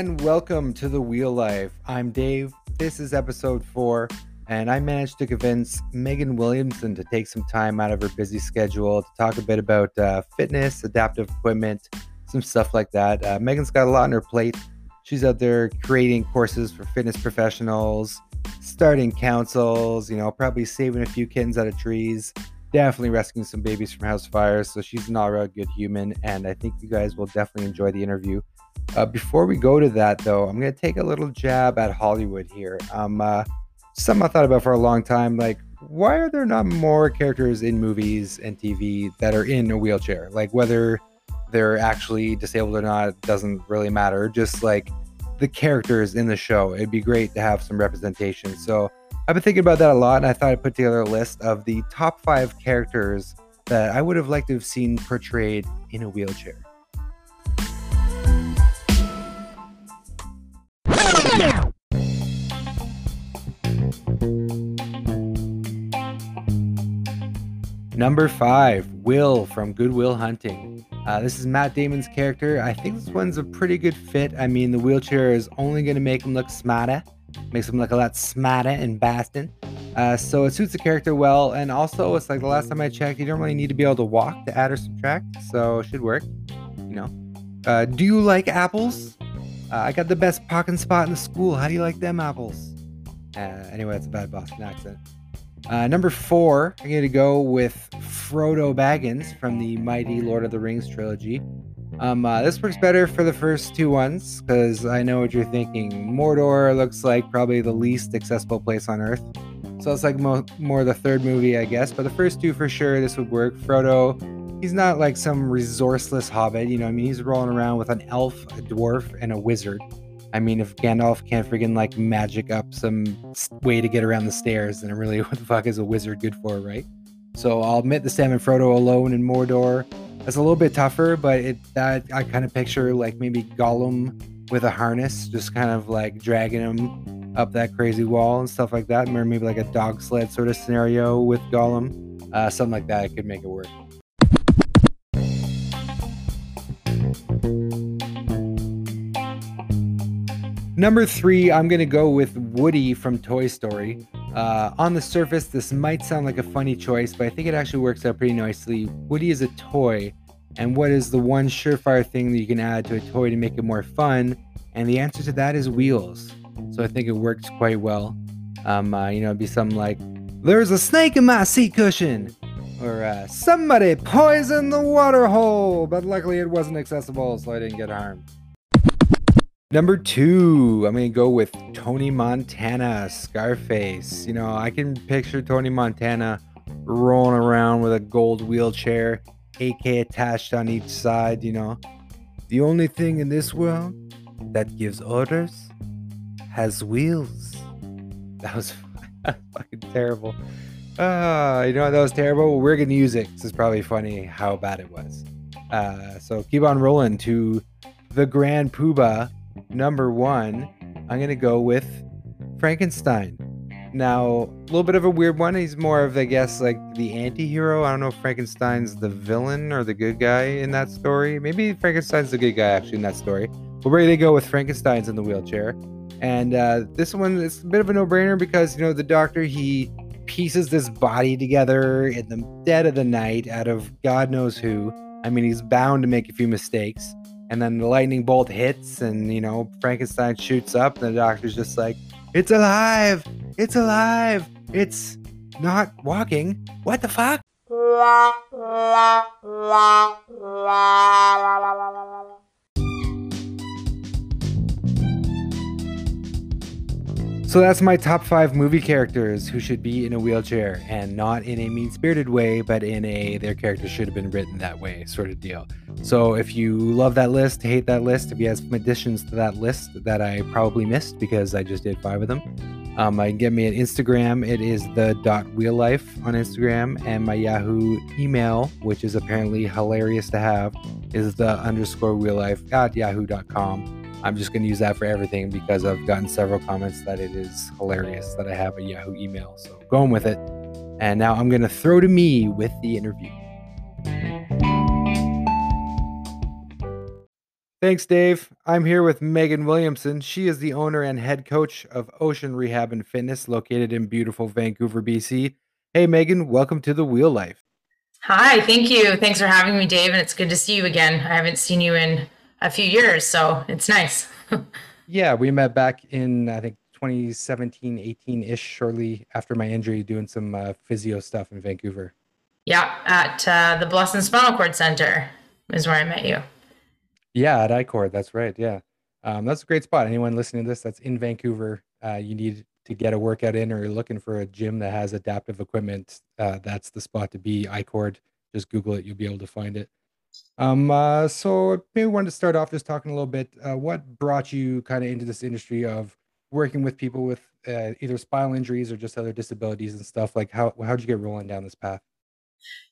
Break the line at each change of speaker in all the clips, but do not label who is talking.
and welcome to the Wheel Life. I'm Dave. This is episode four, and I managed to convince Megan Williamson to take some time out of her busy schedule to talk a bit about uh, fitness, adaptive equipment, some stuff like that. Uh, Megan's got a lot on her plate. She's out there creating courses for fitness professionals, starting councils, you know, probably saving a few kittens out of trees, definitely rescuing some babies from house fires. So she's an all around good human, and I think you guys will definitely enjoy the interview. Uh, before we go to that, though, I'm going to take a little jab at Hollywood here. Um, uh, something I thought about for a long time. Like, why are there not more characters in movies and TV that are in a wheelchair? Like, whether they're actually disabled or not doesn't really matter. Just like the characters in the show, it'd be great to have some representation. So I've been thinking about that a lot, and I thought I'd put together a list of the top five characters that I would have liked to have seen portrayed in a wheelchair. Number five, Will from Good Will Hunting. Uh, this is Matt Damon's character. I think this one's a pretty good fit. I mean, the wheelchair is only going to make him look smarter, makes him look a lot smarter in Boston. Uh, so it suits the character well. And also, it's like the last time I checked, you don't really need to be able to walk to add or subtract. So it should work, you know. Uh, do you like apples? Uh, I got the best parking spot in the school. How do you like them apples? Uh, anyway, that's a bad Boston accent. Uh, number four, I'm going to go with Frodo Baggins from the mighty Lord of the Rings trilogy. Um, uh, this works better for the first two ones because I know what you're thinking. Mordor looks like probably the least accessible place on Earth. So it's like mo- more the third movie, I guess. But the first two, for sure, this would work. Frodo, he's not like some resourceless hobbit. You know, I mean, he's rolling around with an elf, a dwarf, and a wizard. I mean, if Gandalf can't friggin' like magic up some way to get around the stairs, then really, what the fuck is a wizard good for, right? So I'll admit the Sam and Frodo alone in Mordor. That's a little bit tougher, but it that I kind of picture like maybe Gollum with a harness, just kind of like dragging him up that crazy wall and stuff like that. Or maybe like a dog sled sort of scenario with Gollum, uh, something like that. could make it work. Number three, I'm going to go with Woody from Toy Story. Uh, on the surface, this might sound like a funny choice, but I think it actually works out pretty nicely. Woody is a toy, and what is the one surefire thing that you can add to a toy to make it more fun? And the answer to that is wheels. So I think it works quite well. Um, uh, you know, it'd be something like, "There's a snake in my seat cushion," or uh, "Somebody poisoned the water hole," but luckily it wasn't accessible, so I didn't get harmed. Number two, I'm gonna go with Tony Montana, Scarface. You know, I can picture Tony Montana rolling around with a gold wheelchair, AK attached on each side. You know, the only thing in this world that gives orders has wheels. That was fucking terrible. Uh, you know that was terrible. We're gonna use it. This is probably funny how bad it was. Uh, so keep on rolling to the Grand Poobah number one, I'm going to go with Frankenstein. Now, a little bit of a weird one. He's more of, I guess, like the anti hero. I don't know if Frankenstein's the villain or the good guy in that story. Maybe Frankenstein's the good guy, actually, in that story. But going to go with Frankenstein's in the wheelchair. And uh, this one is a bit of a no brainer because, you know, the doctor, he pieces this body together in the dead of the night out of God knows who. I mean, he's bound to make a few mistakes and then the lightning bolt hits and you know frankenstein shoots up and the doctor's just like it's alive! It's alive! It's not walking. What the fuck So that's my top five movie characters who should be in a wheelchair and not in a mean spirited way, but in a their character should have been written that way sort of deal. So if you love that list, hate that list, if you have some additions to that list that I probably missed because I just did five of them, um, I can get me at Instagram. It is the dot wheel life on Instagram, and my Yahoo email, which is apparently hilarious to have, is the underscore wheel life at yahoo.com. I'm just going to use that for everything because I've gotten several comments that it is hilarious that I have a Yahoo email. So going with it. And now I'm going to throw to me with the interview. Thanks, Dave. I'm here with Megan Williamson. She is the owner and head coach of Ocean Rehab and Fitness located in beautiful Vancouver, BC. Hey, Megan, welcome to the Wheel Life.
Hi, thank you. Thanks for having me, Dave. And it's good to see you again. I haven't seen you in a few years, so it's nice.
yeah, we met back in, I think, 2017, 18 ish, shortly after my injury, doing some uh, physio stuff in Vancouver.
Yeah, at uh, the Blusson Spinal Cord Center is where I met you.
Yeah, at ICORD. That's right. Yeah. Um, that's a great spot. Anyone listening to this that's in Vancouver, uh, you need to get a workout in or you're looking for a gym that has adaptive equipment, uh, that's the spot to be. ICORD. Just Google it. You'll be able to find it. Um, uh, so maybe wanted to start off just talking a little bit. Uh, what brought you kind of into this industry of working with people with uh, either spinal injuries or just other disabilities and stuff? Like how how'd you get rolling down this path?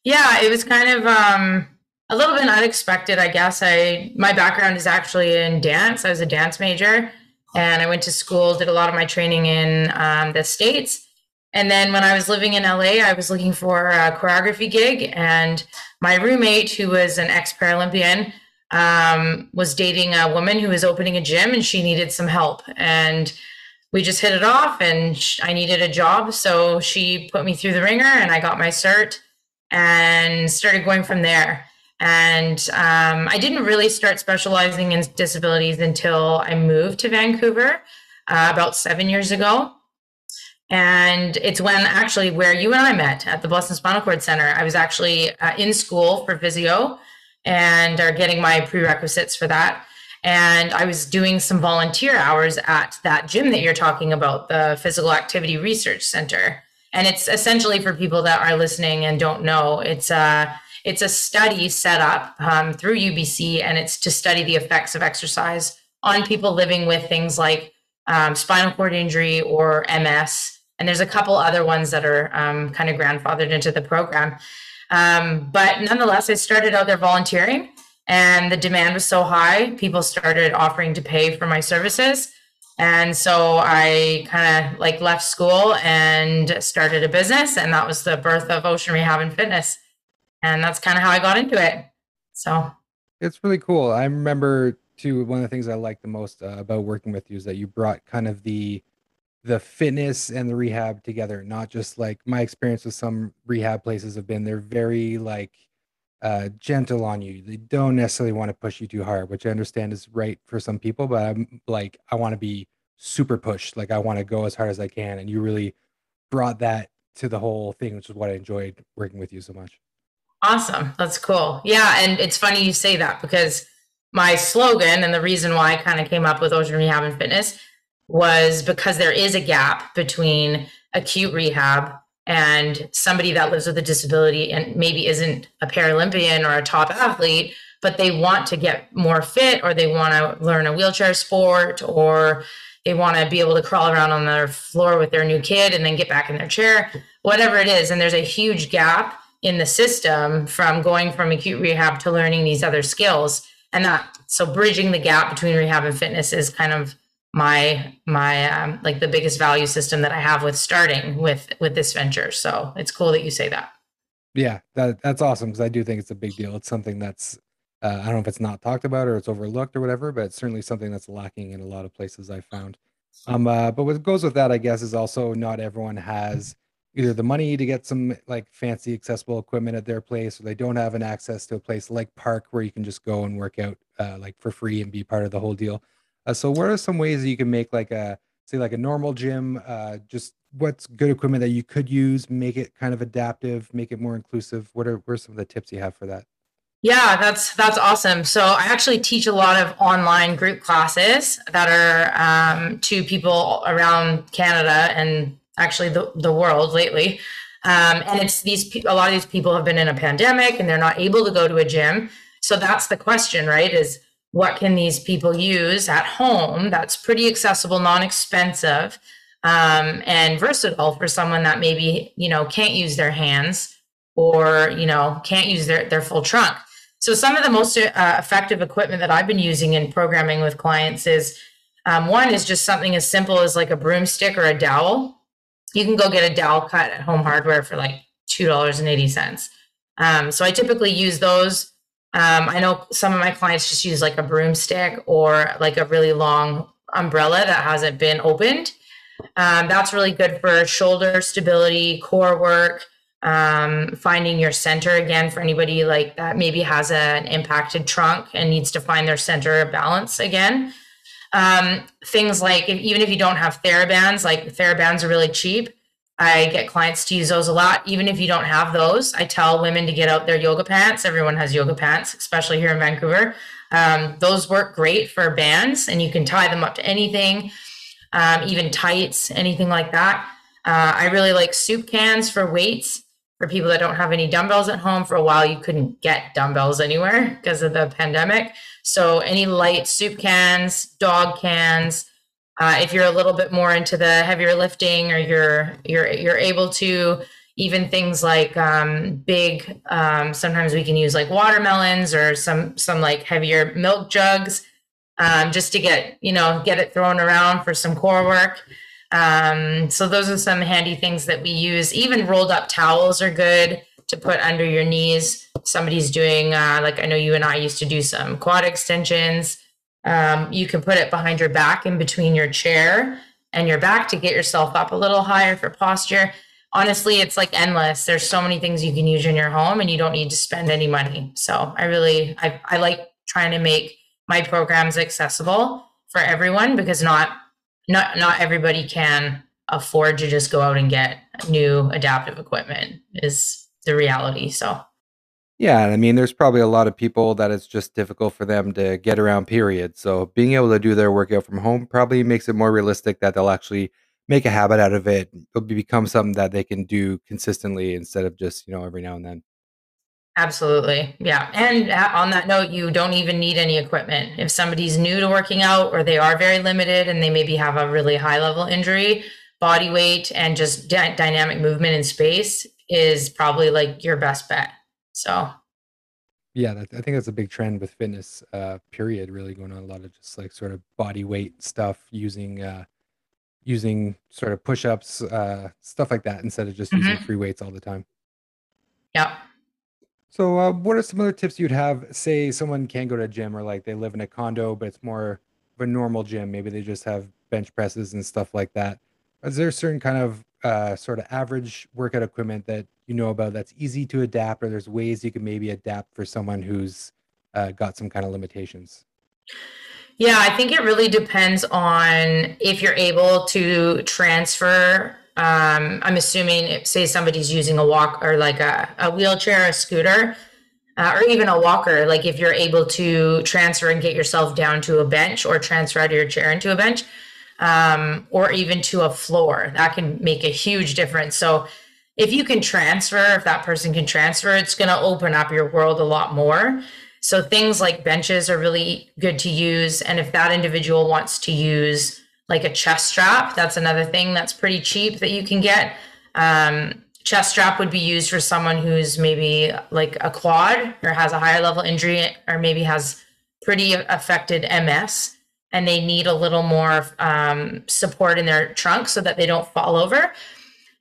Yeah, it was kind of um, a little bit unexpected, I guess. I my background is actually in dance. I was a dance major, and I went to school, did a lot of my training in um, the states. And then when I was living in LA, I was looking for a choreography gig, and my roommate, who was an ex Paralympian, um, was dating a woman who was opening a gym, and she needed some help. And we just hit it off, and I needed a job, so she put me through the ringer, and I got my cert and started going from there. And um, I didn't really start specializing in disabilities until I moved to Vancouver uh, about seven years ago. And it's when actually where you and I met at the Blusson Spinal Cord Center. I was actually uh, in school for physio and are getting my prerequisites for that. And I was doing some volunteer hours at that gym that you're talking about, the Physical Activity Research Center. And it's essentially for people that are listening and don't know, it's a it's a study set up um, through UBC, and it's to study the effects of exercise on people living with things like um, spinal cord injury or MS. And there's a couple other ones that are um, kind of grandfathered into the program. Um, but nonetheless, I started out there volunteering, and the demand was so high, people started offering to pay for my services. And so I kind of like left school and started a business, and that was the birth of Ocean Rehab and Fitness and that's kind of how I got into it. So
it's really cool. I remember too. One of the things I like the most uh, about working with you is that you brought kind of the the fitness and the rehab together. Not just like my experience with some rehab places have been. They're very like uh, gentle on you. They don't necessarily want to push you too hard, which I understand is right for some people. But I'm like, I want to be super pushed. Like I want to go as hard as I can, and you really brought that to the whole thing, which is what I enjoyed working with you so much.
Awesome. That's cool. Yeah. And it's funny you say that because my slogan and the reason why I kind of came up with Ocean Rehab and Fitness was because there is a gap between acute rehab and somebody that lives with a disability and maybe isn't a Paralympian or a top athlete, but they want to get more fit or they want to learn a wheelchair sport or they want to be able to crawl around on their floor with their new kid and then get back in their chair, whatever it is. And there's a huge gap in the system from going from acute rehab to learning these other skills and that so bridging the gap between rehab and fitness is kind of my my um, like the biggest value system that i have with starting with with this venture. So it's cool that you say that.
Yeah that that's awesome because i do think it's a big deal. It's something that's uh, i don't know if it's not talked about or it's overlooked or whatever but it's certainly something that's lacking in a lot of places i found. Um uh, but what goes with that i guess is also not everyone has either the money to get some like fancy accessible equipment at their place or they don't have an access to a place like PARC where you can just go and work out uh, like for free and be part of the whole deal uh, so what are some ways that you can make like a say like a normal gym uh, just what's good equipment that you could use make it kind of adaptive make it more inclusive what are what are some of the tips you have for that
yeah, that's that's awesome. So I actually teach a lot of online group classes that are um, to people around Canada and actually the, the world lately. Um, and it's these a lot of these people have been in a pandemic and they're not able to go to a gym. So that's the question, right? Is what can these people use at home that's pretty accessible, non-expensive, um, and versatile for someone that maybe you know can't use their hands or you know can't use their their full trunk. So some of the most uh, effective equipment that I've been using in programming with clients is um, one is just something as simple as like a broomstick or a dowel you can go get a dowel cut at home hardware for like $2.80. Um, so I typically use those. Um, I know some of my clients just use like a broomstick or like a really long umbrella that hasn't been opened. Um, that's really good for shoulder stability, core work, um, finding your center again for anybody like that maybe has a, an impacted trunk and needs to find their center of balance again. Um, things like if, even if you don't have TheraBands, like TheraBands are really cheap. I get clients to use those a lot. Even if you don't have those, I tell women to get out their yoga pants. Everyone has yoga pants, especially here in Vancouver. Um, those work great for bands, and you can tie them up to anything, um, even tights, anything like that. Uh, I really like soup cans for weights for people that don't have any dumbbells at home. For a while, you couldn't get dumbbells anywhere because of the pandemic. So, any light soup cans, dog cans, uh, if you're a little bit more into the heavier lifting, or you're you're you're able to even things like um, big. Um, sometimes we can use like watermelons or some some like heavier milk jugs, um, just to get you know get it thrown around for some core work. Um, so those are some handy things that we use. Even rolled up towels are good to put under your knees. Somebody's doing uh, like I know you and I used to do some quad extensions um, you can put it behind your back in between your chair and your back to get yourself up a little higher for posture. Honestly, it's like endless. There's so many things you can use in your home and you don't need to spend any money. So I really, I, I like trying to make my programs accessible for everyone because not, not, not everybody can afford to just go out and get new adaptive equipment is the reality. So
yeah, I mean, there's probably a lot of people that it's just difficult for them to get around, period. So being able to do their workout from home probably makes it more realistic that they'll actually make a habit out of it. It'll become something that they can do consistently instead of just, you know, every now and then.
Absolutely. Yeah. And on that note, you don't even need any equipment. If somebody's new to working out or they are very limited and they maybe have a really high level injury, body weight and just dynamic movement in space is probably like your best bet. So
yeah, that, I think that's a big trend with fitness. Uh, period, really going on a lot of just like sort of body weight stuff using uh, using sort of push ups, uh, stuff like that, instead of just mm-hmm. using free weights all the time.
Yeah.
So, uh, what are some other tips you'd have? Say someone can go to a gym, or like they live in a condo, but it's more of a normal gym. Maybe they just have bench presses and stuff like that. Is there a certain kind of uh, sort of average workout equipment that you know about that's easy to adapt, or there's ways you can maybe adapt for someone who's uh, got some kind of limitations?
Yeah, I think it really depends on if you're able to transfer. Um, I'm assuming, if, say somebody's using a walk or like a, a wheelchair, a scooter, uh, or even a walker. Like if you're able to transfer and get yourself down to a bench or transfer out of your chair into a bench, um, or even to a floor. That can make a huge difference. So if you can transfer, if that person can transfer, it's going to open up your world a lot more. So things like benches are really good to use. And if that individual wants to use like a chest strap, that's another thing that's pretty cheap that you can get. Um, chest strap would be used for someone who's maybe like a quad or has a higher level injury or maybe has pretty affected MS and they need a little more um, support in their trunk so that they don't fall over.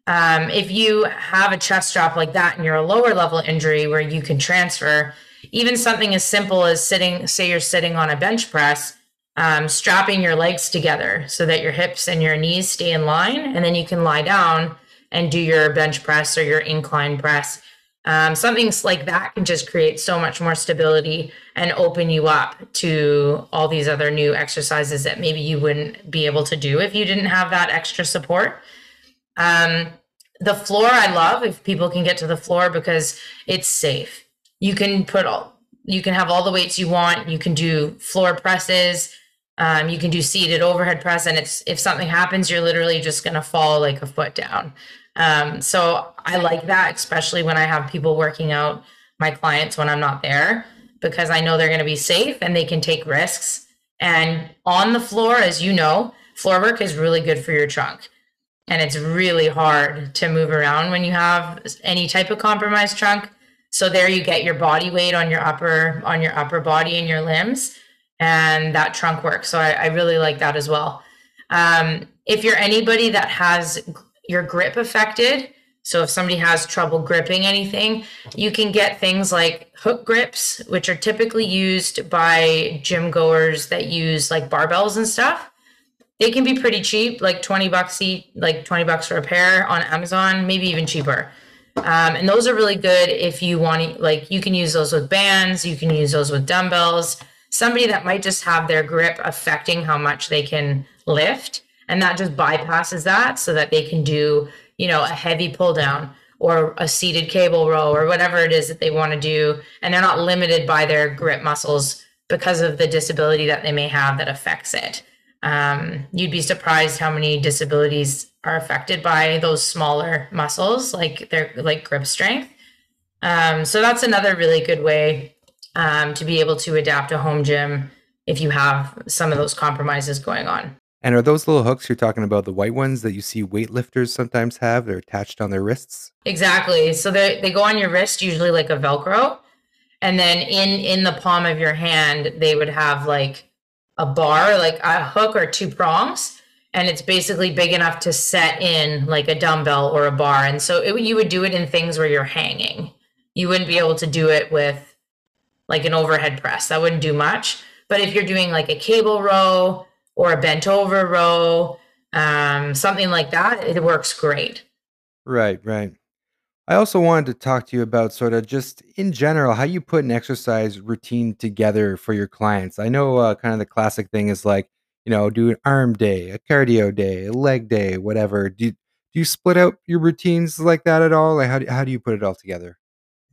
Um, if you have a chest drop like that and you're a lower level injury where you can transfer, even something as simple as sitting, say you're sitting on a bench press, um, strapping your legs together so that your hips and your knees stay in line, and then you can lie down and do your bench press or your incline press. Um, something like that can just create so much more stability and open you up to all these other new exercises that maybe you wouldn't be able to do if you didn't have that extra support. Um, the floor, I love if people can get to the floor because it's safe. You can put all, you can have all the weights you want. You can do floor presses. Um, you can do seated overhead press, and it's if something happens, you're literally just gonna fall like a foot down. Um, so I like that, especially when I have people working out my clients when I'm not there, because I know they're going to be safe and they can take risks. And on the floor, as you know, floor work is really good for your trunk. And it's really hard to move around when you have any type of compromised trunk. So there you get your body weight on your upper on your upper body and your limbs, and that trunk work. So I, I really like that as well. Um, if you're anybody that has your grip affected. So if somebody has trouble gripping anything, you can get things like hook grips, which are typically used by gym goers that use like barbells and stuff. They can be pretty cheap, like 20 bucks each, like 20 bucks for a pair on Amazon, maybe even cheaper. Um, and those are really good if you want to, like, you can use those with bands, you can use those with dumbbells. Somebody that might just have their grip affecting how much they can lift, and that just bypasses that so that they can do you know, a heavy pull down or a seated cable row or whatever it is that they want to do. And they're not limited by their grip muscles because of the disability that they may have that affects it. Um, you'd be surprised how many disabilities are affected by those smaller muscles, like their like grip strength. Um, so that's another really good way um, to be able to adapt a home gym if you have some of those compromises going on.
And are those little hooks you're talking about the white ones that you see weightlifters sometimes have? They're attached on their wrists.
Exactly. So they they go on your wrist, usually like a Velcro, and then in in the palm of your hand, they would have like a bar, like a hook or two prongs, and it's basically big enough to set in like a dumbbell or a bar. And so it, you would do it in things where you're hanging. You wouldn't be able to do it with like an overhead press. That wouldn't do much. But if you're doing like a cable row or a bent over row, um, something like that, it works great.
Right, right. I also wanted to talk to you about sort of just in general how you put an exercise routine together for your clients. I know uh, kind of the classic thing is like, you know, do an arm day, a cardio day, a leg day, whatever. Do you, do you split out your routines like that at all? Like how do, how do you put it all together?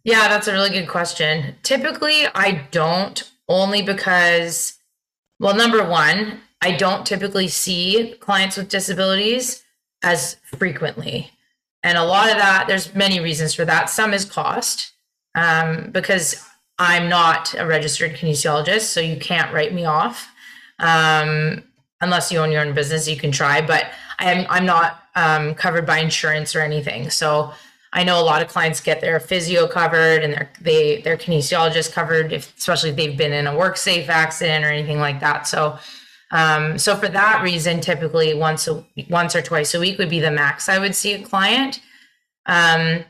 Yeah, that's a really good question. Typically, I don't only because, well, number one, I don't typically see clients with disabilities as frequently. And a lot of that, there's many reasons for that. Some is cost, um, because I'm not a registered kinesiologist, so you can't write me off. Um, unless you own your own business, you can try, but I'm, I'm not um, covered by insurance or anything. So I know a lot of clients get their physio covered and their they their kinesiologist covered, if, especially if they've been in a WorkSafe accident or anything like that. So um, so for that reason, typically once a, once or twice a week would be the max I would see a client. Um,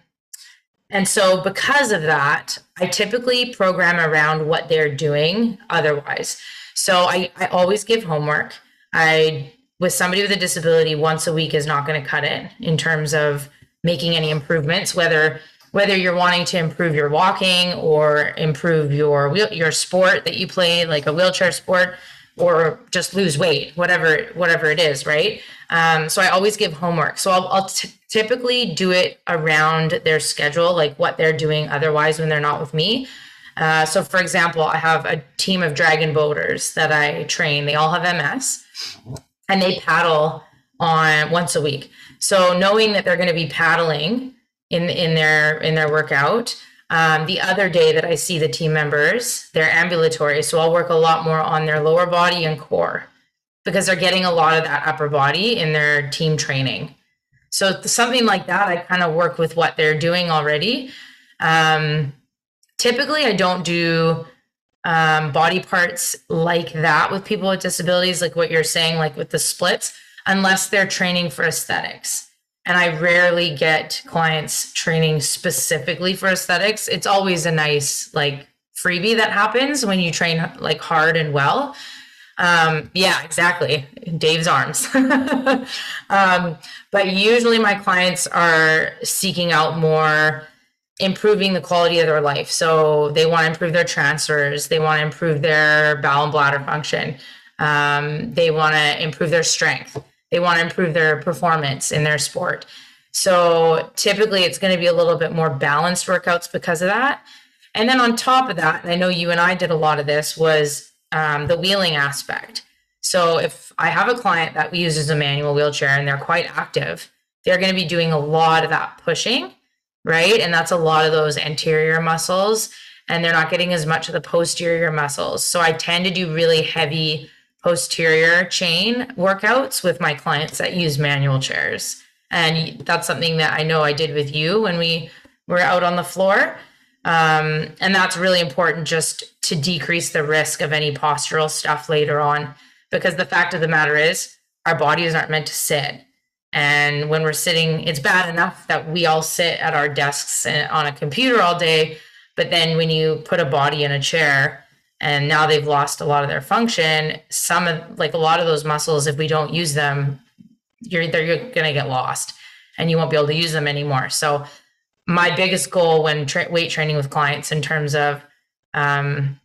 and so because of that, I typically program around what they're doing otherwise. So I, I always give homework. I with somebody with a disability, once a week is not going to cut it in terms of making any improvements, whether whether you're wanting to improve your walking or improve your your sport that you play, like a wheelchair sport or just lose weight, whatever whatever it is, right? Um, so I always give homework. So I'll, I'll t- typically do it around their schedule, like what they're doing otherwise when they're not with me. Uh, so, for example, I have a team of dragon boaters that I train. They all have MS, and they paddle on once a week. So, knowing that they're going to be paddling in in their in their workout, um, the other day that I see the team members, they're ambulatory. So I'll work a lot more on their lower body and core because they're getting a lot of that upper body in their team training. So something like that, I kind of work with what they're doing already. Um, typically, I don't do um, body parts like that with people with disabilities, like what you're saying, like with the splits, unless they're training for aesthetics and I rarely get clients training specifically for aesthetics. It's always a nice like freebie that happens when you train like hard and well. Um, yeah, exactly. Dave's arms. um, but usually my clients are seeking out more improving the quality of their life. So they want to improve their transfers, they want to improve their bowel and bladder function, um, they want to improve their strength they want to improve their performance in their sport. So typically it's going to be a little bit more balanced workouts because of that. And then on top of that, and I know you and I did a lot of this, was um, the wheeling aspect. So if I have a client that uses a manual wheelchair and they're quite active, they're going to be doing a lot of that pushing, right? And that's a lot of those anterior muscles, and they're not getting as much of the posterior muscles. So I tend to do really heavy posterior chain workouts with my clients that use manual chairs. And that's something that I know I did with you when we were out on the floor. Um, and that's really important just to decrease the risk of any postural stuff later on. Because the fact of the matter is, our bodies aren't meant to sit. And when we're sitting, it's bad enough that we all sit at our desks on a computer all day. But then when you put a body in a chair and now they've lost a lot of their function, some of like a lot of those muscles, if we don't use them, you're they're going to get lost and you won't be able to use them anymore. So my biggest goal when tra- weight training with clients in terms of um,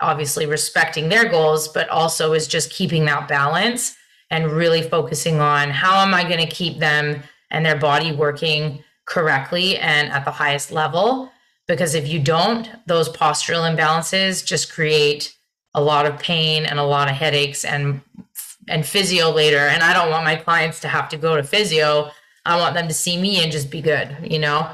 obviously respecting their goals, but also is just keeping that balance and really focusing on how am I going to keep them and their body working correctly and at the highest level. Because if you don't, those postural imbalances just create a lot of pain and a lot of headaches and and physio later. And I don't want my clients to have to go to physio. I want them to see me and just be good, you know.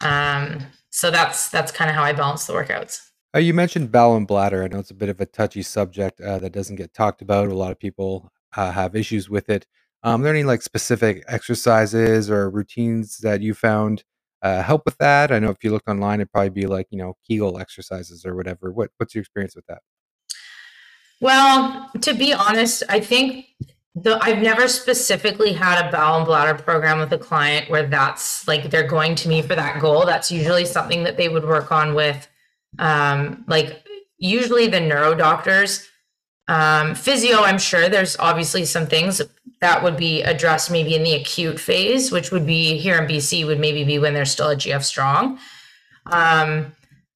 Um, so that's that's kind of how I balance the workouts.
Uh, you mentioned bowel and bladder. I know it's a bit of a touchy subject uh, that doesn't get talked about. A lot of people uh, have issues with it. Um, are there any like specific exercises or routines that you found uh, help with that? I know if you looked online, it'd probably be like you know Kegel exercises or whatever. What what's your experience with that?
Well, to be honest, I think the I've never specifically had a bowel and bladder program with a client where that's like they're going to me for that goal. That's usually something that they would work on with um like usually the neuro doctors um, physio, I'm sure there's obviously some things that would be addressed maybe in the acute phase, which would be here in BC, would maybe be when they're still a GF Strong. Um,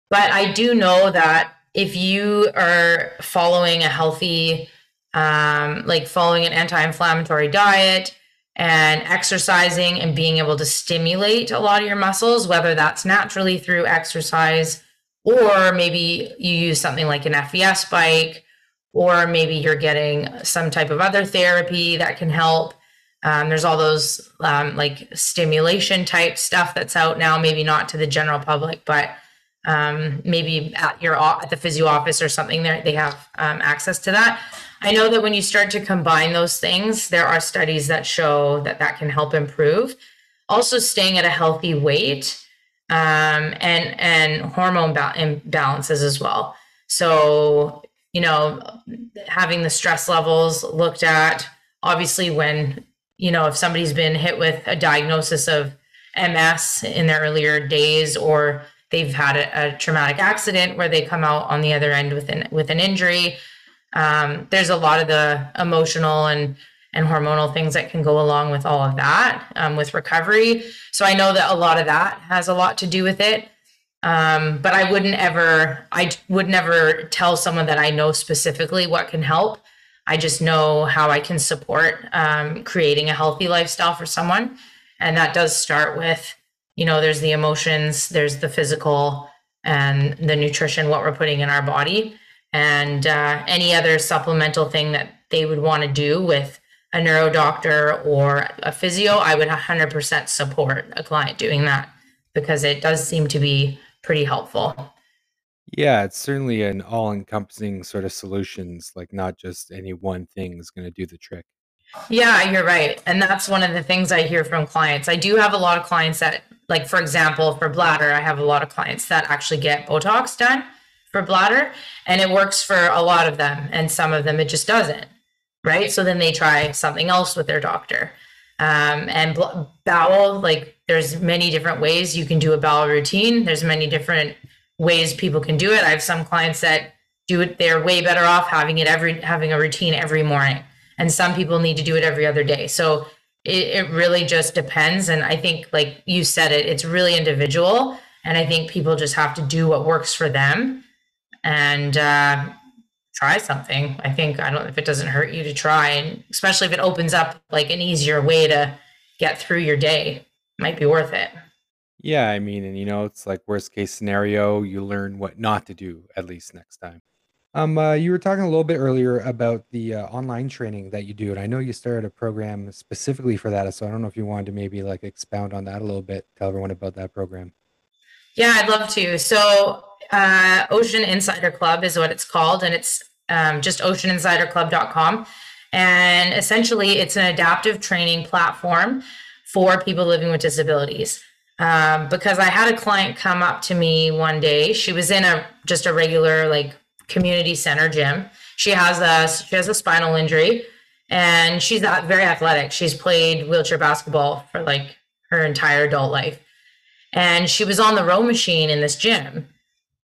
but I do know that if you are following a healthy, um, like following an anti inflammatory diet and exercising and being able to stimulate a lot of your muscles, whether that's naturally through exercise or maybe you use something like an FES bike or maybe you're getting some type of other therapy that can help. Um, there's all those um, like stimulation type stuff that's out now, maybe not to the general public, but um, maybe at your at the physio office or something there they have um, access to that. I know that when you start to combine those things, there are studies that show that that can help improve. Also, staying at a healthy weight um, and and hormone ba- imbalances as well. So you know, having the stress levels looked at. Obviously, when, you know, if somebody's been hit with a diagnosis of MS in their earlier days or they've had a, a traumatic accident where they come out on the other end with an, with an injury, um, there's a lot of the emotional and and hormonal things that can go along with all of that um, with recovery. So I know that a lot of that has a lot to do with it. Um, but I wouldn't ever, I would never tell someone that I know specifically what can help. I just know how I can support um, creating a healthy lifestyle for someone. And that does start with, you know, there's the emotions, there's the physical, and the nutrition, what we're putting in our body, and uh, any other supplemental thing that they would want to do with a neuro doctor or a physio. I would 100% support a client doing that because it does seem to be pretty helpful.
Yeah, it's certainly an all-encompassing sort of solutions, like not just any one thing is going to do the trick.
Yeah, you're right. And that's one of the things I hear from clients. I do have a lot of clients that, like, for example, for bladder, I have a lot of clients that actually get Botox done for bladder, and it works for a lot of them. And some of them, it just doesn't. Right. So then they try something else with their doctor. Um, and bl- bowel, like there's many different ways you can do a bowel routine. There's many different ways people can do it. I have some clients that do it. They're way better off having it every having a routine every morning, and some people need to do it every other day. So it, it really just depends. And I think, like you said, it it's really individual. And I think people just have to do what works for them. And uh, try something. I think I don't if it doesn't hurt you to try, and especially if it opens up like an easier way to get through your day, might be worth it.
Yeah, I mean, and you know, it's like worst case scenario, you learn what not to do at least next time. Um, uh, you were talking a little bit earlier about the uh, online training that you do, and I know you started a program specifically for that. So I don't know if you wanted to maybe like expound on that a little bit, tell everyone about that program.
Yeah, I'd love to. So, uh, Ocean Insider Club is what it's called, and it's um, just oceaninsiderclub.com. And essentially, it's an adaptive training platform for people living with disabilities. Um, because I had a client come up to me one day. She was in a just a regular like community center gym. She has a she has a spinal injury, and she's very athletic. She's played wheelchair basketball for like her entire adult life. And she was on the row machine in this gym.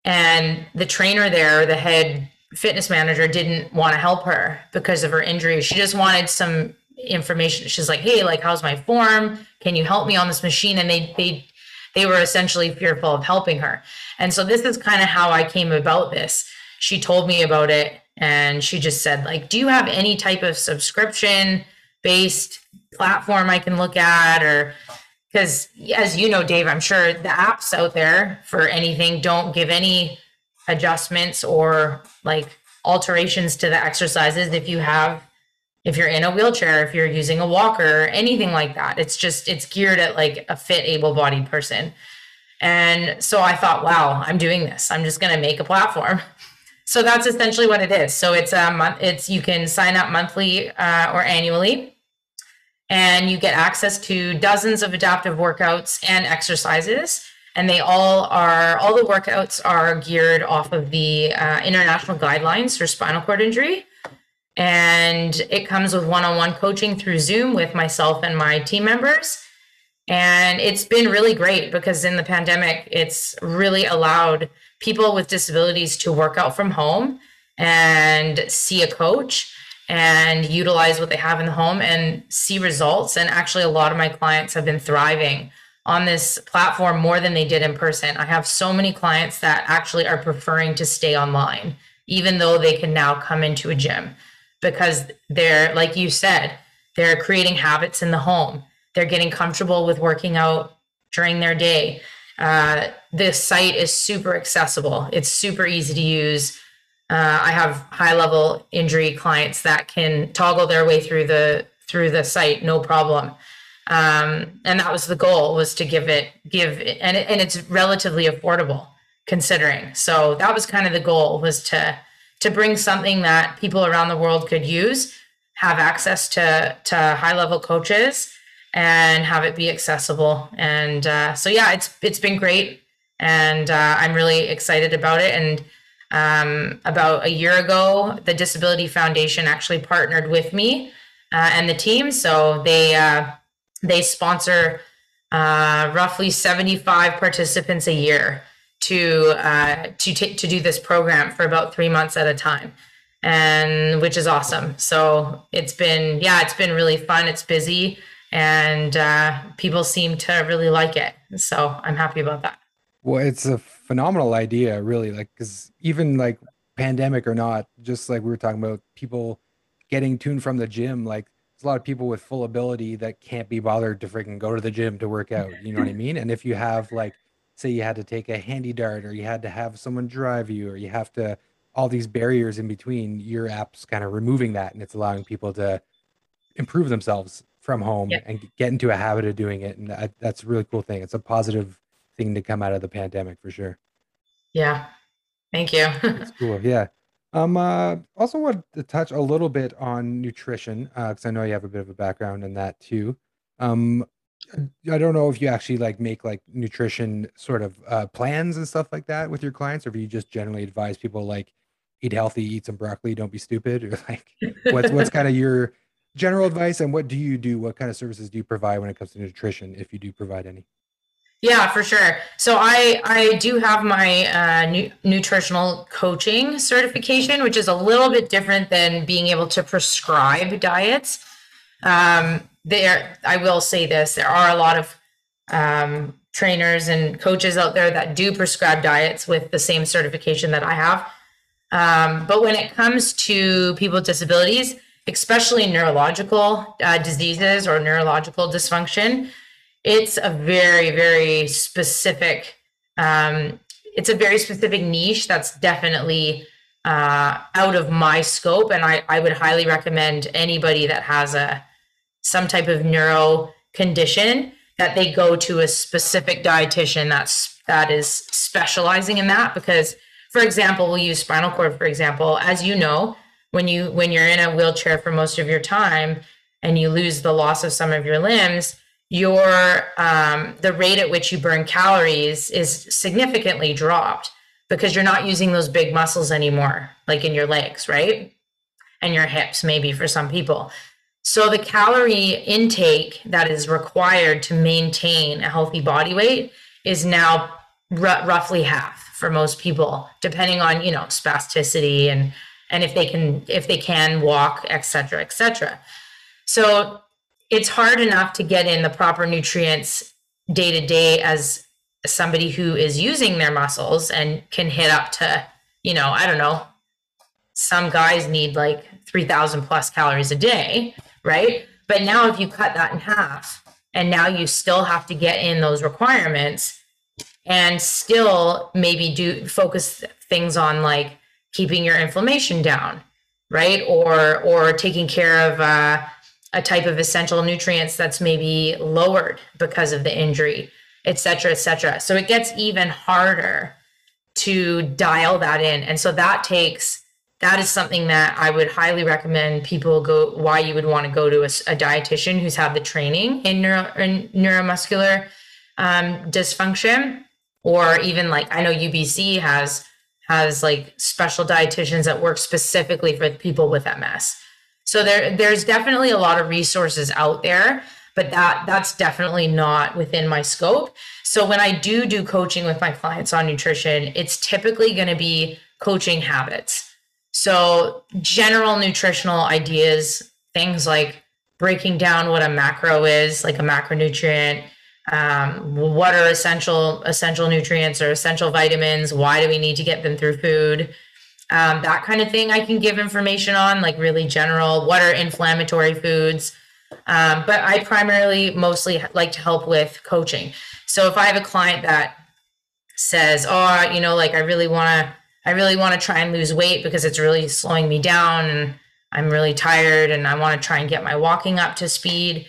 And the trainer there, the head fitness manager, didn't want to help her because of her injury. She just wanted some information. She's like, "Hey, like, how's my form? Can you help me on this machine?" And they they they were essentially fearful of helping her. And so this is kind of how I came about this. She told me about it and she just said like, "Do you have any type of subscription based platform I can look at or because as you know Dave, I'm sure the apps out there for anything don't give any adjustments or like alterations to the exercises if you have if you're in a wheelchair, if you're using a walker, anything like that. It's just it's geared at like a fit able-bodied person. And so I thought, wow, I'm doing this. I'm just going to make a platform. So that's essentially what it is. So it's a month. It's you can sign up monthly uh, or annually, and you get access to dozens of adaptive workouts and exercises. And they all are all the workouts are geared off of the uh, international guidelines for spinal cord injury and it comes with one-on-one coaching through zoom with myself and my team members. And it's been really great because in the pandemic it's really allowed people with disabilities to work out from home and see a coach and utilize what they have in the home and see results. And actually a lot of my clients have been thriving on this platform more than they did in person. I have so many clients that actually are preferring to stay online even though they can now come into a gym because they're, like you said, they're creating habits in the home. They're getting comfortable with working out during their day. Uh, this site is super accessible. It's super easy to use. Uh, I have high level injury clients that can toggle their way through the through the site no problem. Um, and that was the goal was to give it give and it, and it's relatively affordable considering. So that was kind of the goal was to to bring something that people around the world could use, have access to to high level coaches, and have it be accessible. And uh, so yeah, it's it's been great, and uh, I'm really excited about it. And um, about a year ago, the Disability Foundation actually partnered with me uh, and the team, so they uh, they sponsor uh, roughly 75 participants a year to uh, to to do this program for about three months at a time, and which is awesome. So it's been yeah, it's been really fun. It's busy, and uh, people seem to really like it. So I'm happy about that.
Well, it's a phenomenal idea, really. Like, because even like pandemic or not, just like we were talking about, people getting tuned from the gym, like there's a lot of people with full ability that can't be bothered to freaking go to the gym to work out. You know what I mean? And if you have like say you had to take a HandyDART or you had to have someone drive you or you have to all these barriers in between your app's kind of removing that and it's allowing people to improve themselves from home yeah. and get into a habit of doing it and that, that's a really cool thing. It's a positive thing to come out of the pandemic for sure.
Yeah. Thank you.
That's cool yeah. Um uh also want to touch a little bit on nutrition uh because i know you have a bit of a background in that too. Um I don't know if you actually like make like nutrition sort of uh, plans and stuff like that with your clients, or if you just generally advise people like eat healthy, eat some broccoli, don't be stupid, or like what's what's kind of your general advice and what do you do? What kind of services do you provide when it comes to nutrition, if you do provide any?
Yeah, for sure. So I I do have my uh, nu- nutritional coaching certification, which is a little bit different than being able to prescribe diets. Um, there, I will say this: there are a lot of um, trainers and coaches out there that do prescribe diets with the same certification that I have. Um, but when it comes to people with disabilities, especially neurological uh, diseases or neurological dysfunction, it's a very, very specific. Um, it's a very specific niche that's definitely uh, out of my scope, and I, I would highly recommend anybody that has a some type of neuro condition that they go to a specific dietitian that's that is specializing in that because for example we'll use spinal cord for example. As you know when you when you're in a wheelchair for most of your time and you lose the loss of some of your limbs your um, the rate at which you burn calories is significantly dropped because you're not using those big muscles anymore like in your legs right? And your hips maybe for some people So the calorie intake that is required to maintain a healthy body weight is now r- roughly half for most people, depending on you know spasticity and and if they can if they can walk, etc., etc. So it's hard enough to get in the proper nutrients day to day as somebody who is using their muscles and can hit up to you know I don't know some guys need like 3000 plus calories a day right? But now if you cut that in half and now you still have to get in those requirements and still maybe do focus things on like keeping your inflammation down right? Or or taking care of uh, a type of essential nutrients that's maybe lowered because of the injury et cetera et cetera. So it gets even harder to dial that in. And so that takes that is something that i would highly recommend people go why you would want to go to a, a dietitian who's had the training in, neuro, in neuromuscular um, dysfunction or even like I know UBC has has like special dietitians that work specifically for people with MS. So there there's definitely a lot of resources out there, but that that's definitely not within my scope. So when I do do coaching with my clients on nutrition, it's typically going to be coaching habits. So general nutritional ideas, things like breaking down what a macro is, like a macronutrient, um, what are essential essential nutrients or essential vitamins? Why do we need to get them through food? Um, that kind of thing i can give information on like really general what are inflammatory foods? Um, but i primarily mostly like to help with coaching. So if i have a client that says oh you know like i really want to i really want to try and lose weight because it's really slowing me down and i'm really tired and i want to try and get my walking up to speed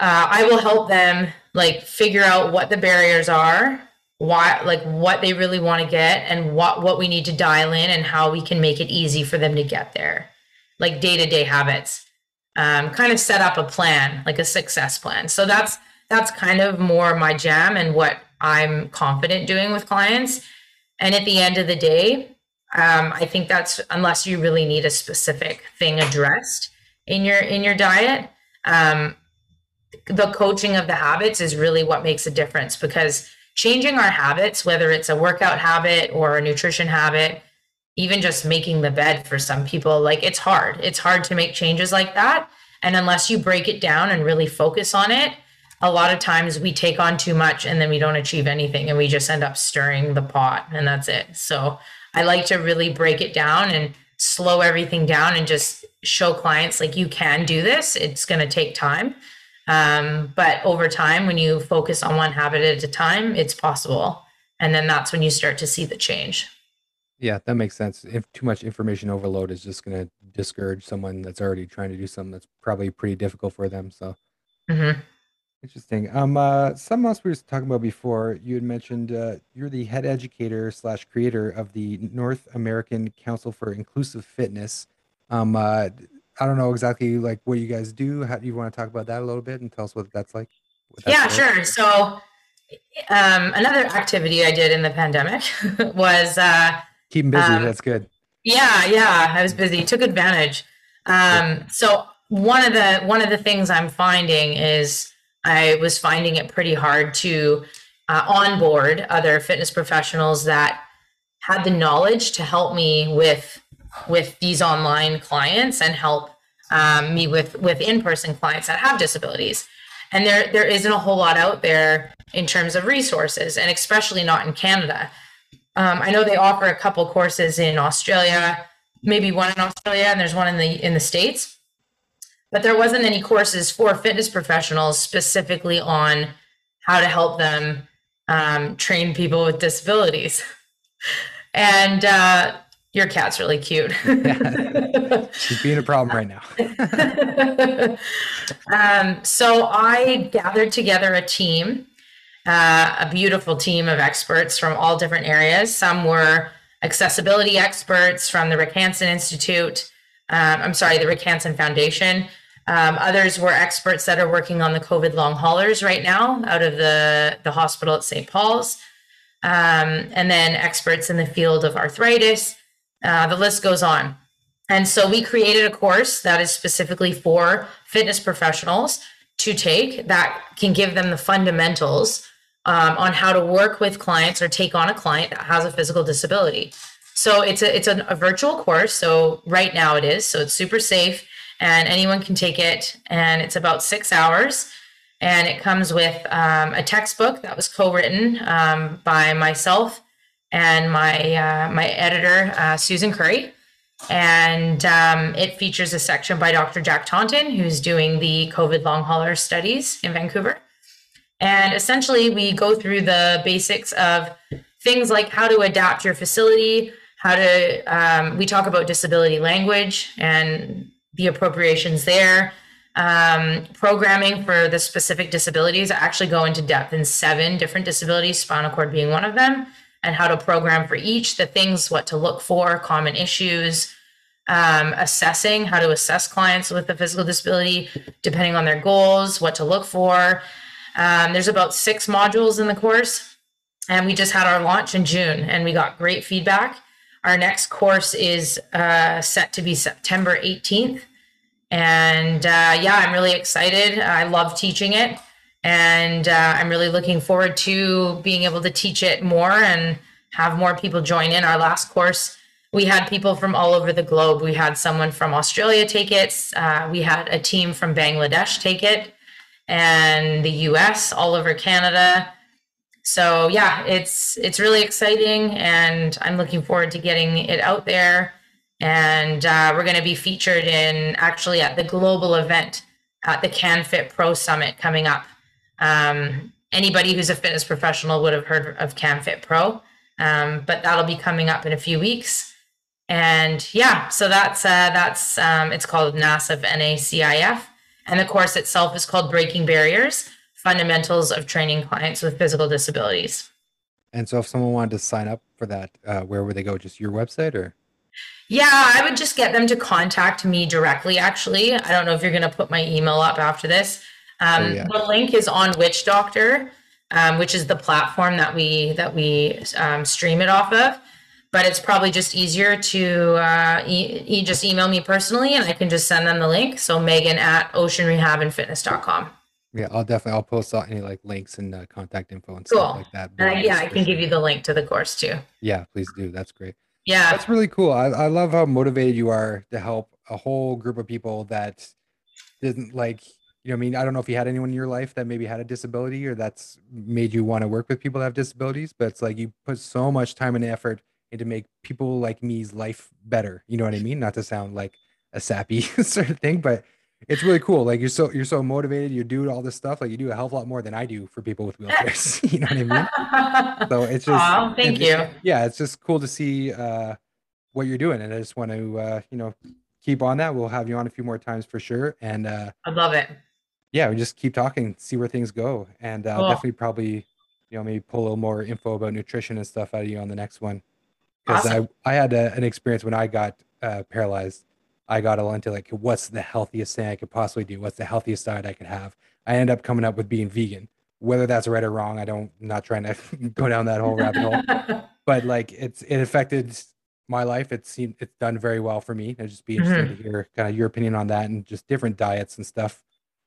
uh, I will help them like figure out what the barriers are, why, like what they really want to get, and what what we need to dial in, and how we can make it easy for them to get there, like day to day habits. Um, kind of set up a plan, like a success plan. So that's that's kind of more my jam and what I'm confident doing with clients. And at the end of the day, um, I think that's unless you really need a specific thing addressed in your in your diet. Um, the coaching of the habits is really what makes a difference because changing our habits, whether it's a workout habit or a nutrition habit, even just making the bed for some people, like it's hard. It's hard to make changes like that. And unless you break it down and really focus on it, a lot of times we take on too much and then we don't achieve anything and we just end up stirring the pot and that's it. So I like to really break it down and slow everything down and just show clients like you can do this. It's going to take time um, but over time, when you focus on one habit at a time, it's possible. And then that's when you start to see the change.
Yeah, that makes sense. If too much information overload is just going to discourage someone that's already trying to do something that's probably pretty difficult for them. So
mm-hmm.
Interesting. Um, uh, something else we were talking about before. You had mentioned uh, you're the head educator slash creator of the North American Council for Inclusive Fitness. Um, uh, I don't know exactly like what you guys do. How do you want to talk about that a little bit and tell us what that's like?
What that's yeah, like? sure. So um, another activity I did in the pandemic was uh,
keeping busy. Um, that's good.
Yeah, yeah, I was busy. Took advantage. Um, so one of the one of the things I'm finding is I was finding it pretty hard to uh, onboard other fitness professionals that had the knowledge to help me with with these online clients and help um, me with with in-person clients that have disabilities. And there there isn't a whole lot out there in terms of resources and especially not in canada. Um, i know they offer a couple courses in australia maybe one in australia and there's one in the in the states but there wasn't any courses for fitness professionals specifically on how to help them um, train people with disabilities and uh, your cat's really cute.
yeah. She's being a problem right
now. um, so I gathered together a team, uh, a beautiful team of experts from all different areas. Some were accessibility experts from the Rick Hansen Institute. Um, I'm sorry, the Rick Hansen Foundation. Um, others were experts that are working on the COVID long haulers right now out of the, the hospital at St. Paul's. Um, and then experts in the field of arthritis, uh, the list goes on. And so we created a course that is specifically for fitness professionals to take that can give them the fundamentals um, on how to work with clients or take on a client that has a physical disability. So it's a it's a, a virtual course. So right now it is. So it's super safe and anyone can take it. And it's about six hours. And it comes with um, a textbook that was co-written um, by myself and my uh, my editor uh, Susan Curry and um, it features a section by Dr. Jack Taunton, who's doing the COVID long hauler studies in Vancouver. And essentially, we go through the basics of things like how to adapt your facility, how to, um, we talk about disability language and the appropriations there, um, programming for the specific disabilities. I actually go into depth in seven different disabilities, spinal cord being one of them and how to program for each, the things, what to look for, common issues, um, assessing how to assess clients with a physical disability, depending on their goals, what to look for. Um, there's about six modules in the course, and we just had our launch in June, and we got great feedback. Our next course is uh, set to be September 18th. And uh, yeah, I'm really excited. I love teaching it. And uh, i'm really looking forward to being able to teach it more and have more people join in. Our last course we had people from all over the globe. We had someone from australia take it. Uh, we had a team from bangladesh take it. And the us all over canada so yeah it's it's really exciting and i'm looking forward to getting it out there. And uh, we're going to be featured in actually at the global event at the canfit pro summit coming up. Um, anybody who's a fitness professional would have heard of CanFit Pro, um, but that'll be coming up in a few weeks. And yeah, so that's uh, that's um, it's called NACIF NACIF, and the course itself is called Breaking Barriers: Fundamentals of Training Clients with Physical Disabilities.
And so, if someone wanted to sign up for that, uh, where would they go? Just your website, or?
Yeah, I would just get them to contact me directly. Actually, I don't know if you're going to put my email up after this. Um, oh, yeah. The link is on WhichDoctor, um, which is the platform that we that we um, stream it off of. But it's probably just easier to uh, e- e- just email me personally, and I can just send them the link. So Megan at oceanrehabandfitness.com.
Yeah, I'll definitely I'll post out any like links and uh, contact info and
cool.
stuff like that.
I, yeah, I can give you the link to the course too.
Yeah, please do. That's great.
Yeah,
that's really cool. I, I love how motivated you are to help a whole group of people that didn't like you know, I mean, I don't know if you had anyone in your life that maybe had a disability or that's made you want to work with people that have disabilities, but it's like you put so much time and effort into make people like me's life better. You know what I mean? Not to sound like a sappy sort of thing, but it's really cool. Like you're so you're so motivated. You do all this stuff. Like you do a hell of a lot more than I do for people with wheelchairs. you know what I mean? So it's just.
Oh, thank you.
Yeah, it's just cool to see uh, what you're doing, and I just want to uh, you know keep on that. We'll have you on a few more times for sure. And uh,
I love it
yeah, we just keep talking, see where things go, and uh, cool. definitely probably you know maybe pull a little more info about nutrition and stuff out of you on the next one. Because awesome. I I had a, an experience when I got uh, paralyzed. I got all into like what's the healthiest thing I could possibly do? What's the healthiest diet I could have? I end up coming up with being vegan. Whether that's right or wrong, I don't. I'm not trying to go down that whole rabbit hole. but like it's it affected my life. It seemed it's done very well for me. I'd just be interested mm-hmm. to hear kind of your opinion on that and just different diets and stuff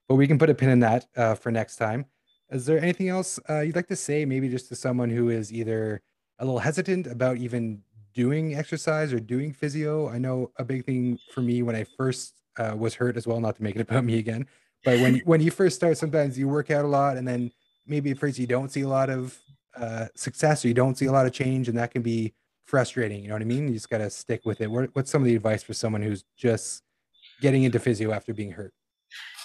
but we can put a pin in that uh, for next time. Is there anything else uh, you'd like to say, maybe just to someone who is either a little hesitant about even doing exercise or doing physio? I know a big thing for me when I first uh, was hurt as well, not to make it about me again, but when when you first start, sometimes you work out a lot, and then maybe at first you don't see a lot of uh, success or you don't see a lot of change, and that can be frustrating. You know what I mean? You just got to stick with it. What, what's some of the advice for someone who's just getting into physio after being hurt?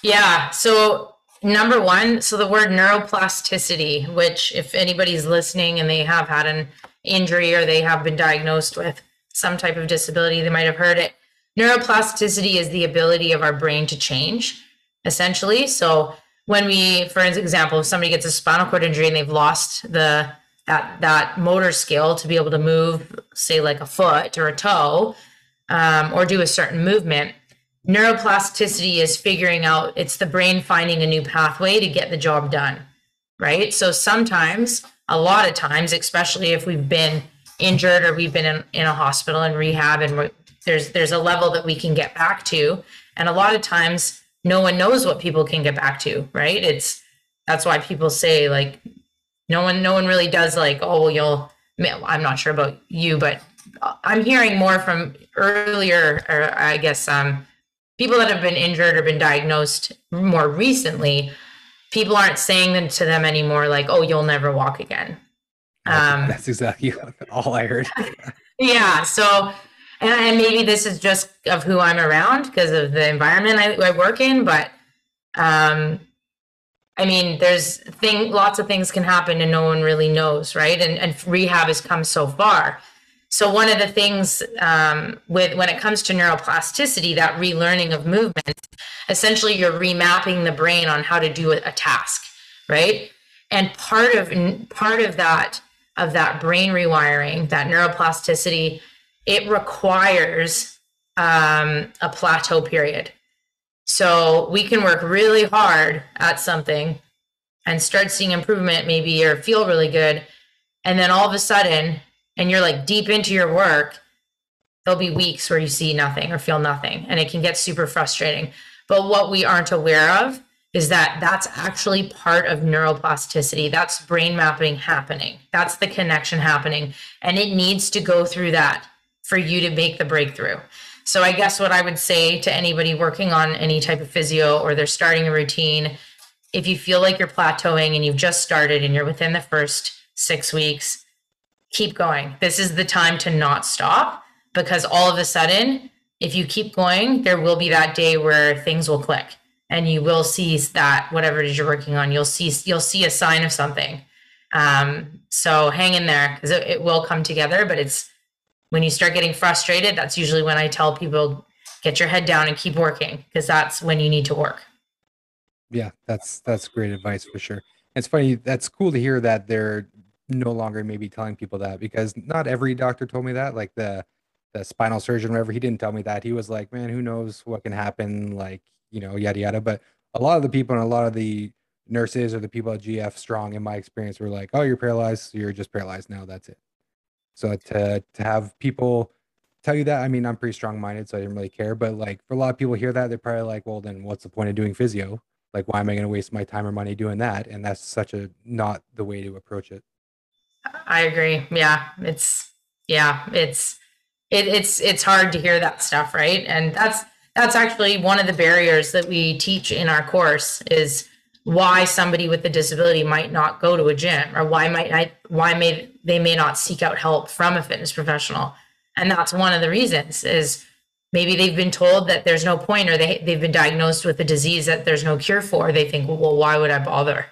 Yeah. So number one, so the word neuroplasticity, which if anybody's listening and they have had an injury or they have been diagnosed with some type of disability, they might have heard it. Neuroplasticity is the ability of our brain to change, essentially. So when we, for example, if somebody gets a spinal cord injury and they've lost the that that motor skill to be able to move, say like a foot or a toe, um, or do a certain movement, neuroplasticity is figuring out it's the brain finding a new pathway to get the job done right? So sometimes a lot of times especially if we've been injured or we've been in, in a hospital and rehab and there's there's a level that we can get back to. And a lot of times no one knows what people can get back to right? It's that's why people say like no one no one really does like oh you'll i'm not sure about you but i'm hearing more from earlier or i guess um people that have been injured or been diagnosed more recently people aren't saying to them anymore like oh you'll never walk again
um, that's exactly all i heard
yeah so and, and maybe this is just of who i'm around because of the environment I, I work in but um I mean, there's thing lots of things can happen and no one really knows, right? And and rehab has come so far. So one of the things um, with when it comes to neuroplasticity, that relearning of movement, essentially you're remapping the brain on how to do a, task, right? And part of part of that of that brain rewiring, that neuroplasticity, it requires um, a plateau period. So we can work really hard at something and start seeing improvement, maybe or feel really good. And then all of a sudden, and you're like deep into your work, there'll be weeks where you see nothing or feel nothing. And it can get super frustrating. But what we aren't aware of is that that's actually part of neuroplasticity. That's brain mapping happening. That's the connection happening. And it needs to go through that for you to make the breakthrough. So I guess what I would say to anybody working on any type of physio or they're starting a routine, if you feel like you're plateauing and you've just started and you're within the first six weeks, keep going. This is the time to not stop because all of a sudden, if you keep going, there will be that day where things will click and you will see that whatever it is you're working on, you'll see you'll see a sign of something. Um, so hang in there because it, it will come together, but it's when you start getting frustrated, that's usually when I tell people get your head down and keep working because that's when you need to work.
Yeah, that's that's great advice for sure. It's funny. That's cool to hear that they're no longer maybe telling people that because not every doctor told me that. Like the the spinal surgeon, whatever, he didn't tell me that. He was like, "Man, who knows what can happen?" Like you know, yada yada. But a lot of the people and a lot of the nurses or the people at GF Strong, in my experience, were like, "Oh, you're paralyzed. You're just paralyzed now. That's it." So to to have people tell you that, I mean, I'm pretty strong minded, so I didn't really care. But like for a lot of people hear that, they're probably like, well, then what's the point of doing physio? Like, why am I going to waste my time or money doing that? And that's such a not the way to approach it.
I agree. Yeah, it's yeah, it's it, it's it's hard to hear that stuff, right? And that's that's actually one of the barriers that we teach in our course is why somebody with a disability might not go to a gym or why might I, why may they may not seek out help from a fitness professional and that's one of the reasons is maybe they've been told that there's no point or they, they've been diagnosed with a disease that there's no cure for they think well why would i bother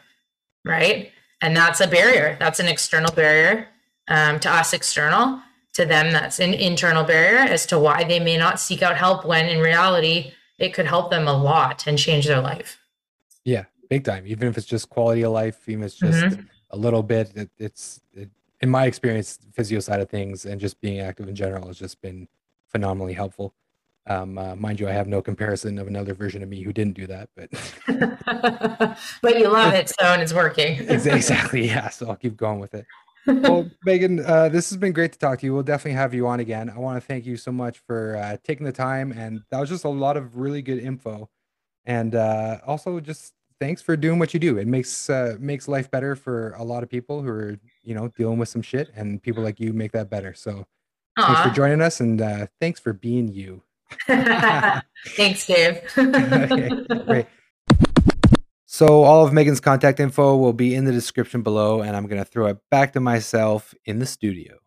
right and that's a barrier that's an external barrier um, to us external to them that's an internal barrier as to why they may not seek out help when in reality it could help them a lot and change their life
yeah big time. Even if it's just quality of life, even if it's just mm-hmm. a little bit, it, it's it, in my experience, physio side of things and just being active in general has just been phenomenally helpful. Um, uh, mind you, I have no comparison of another version of me who didn't do that, but
but you love it, so and it's working.
exactly, yeah. So I'll keep going with it. well, Megan, uh, this has been great to talk to you. We'll definitely have you on again. I want to thank you so much for uh, taking the time, and that was just a lot of really good info, and uh, also just thanks for doing what you do. It makes uh, makes life better for a lot of people who are you know dealing with some shit, and people like you make that better. So Aww. thanks for joining us, and uh, thanks for being you.
thanks, Dave. okay,
great. So all of Megan's contact info will be in the description below, and I'm gonna throw it back to myself in the studio.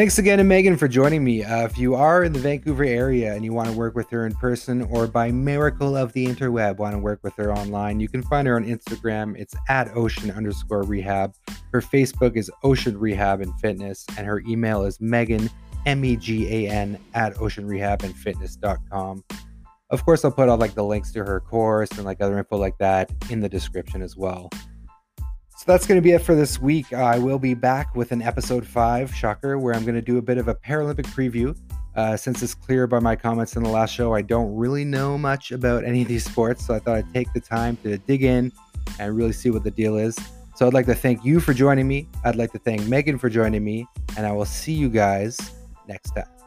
Thanks again to Megan for joining me. Uh, if you are in the Vancouver area and you want to work with her in person or by miracle of the interweb want to work with her online, you can find her on Instagram. It's at ocean underscore rehab. Her Facebook is ocean rehab and fitness, and her email is Megan, M E G A N, at oceanrehabandfitness.com. Of course, I'll put all like the links to her course and like other info like that in the description as well. So that's going to be it for this week. I will be back with an episode five, shocker, where I'm going to do a bit of a Paralympic preview. Uh, since it's clear by my comments in the last show, I don't really know much about any of these sports, so I thought I'd take the time to dig in and really see what the deal is. So I'd like to thank you for joining me. I'd like to thank Megan for joining me, and I will see you guys next time.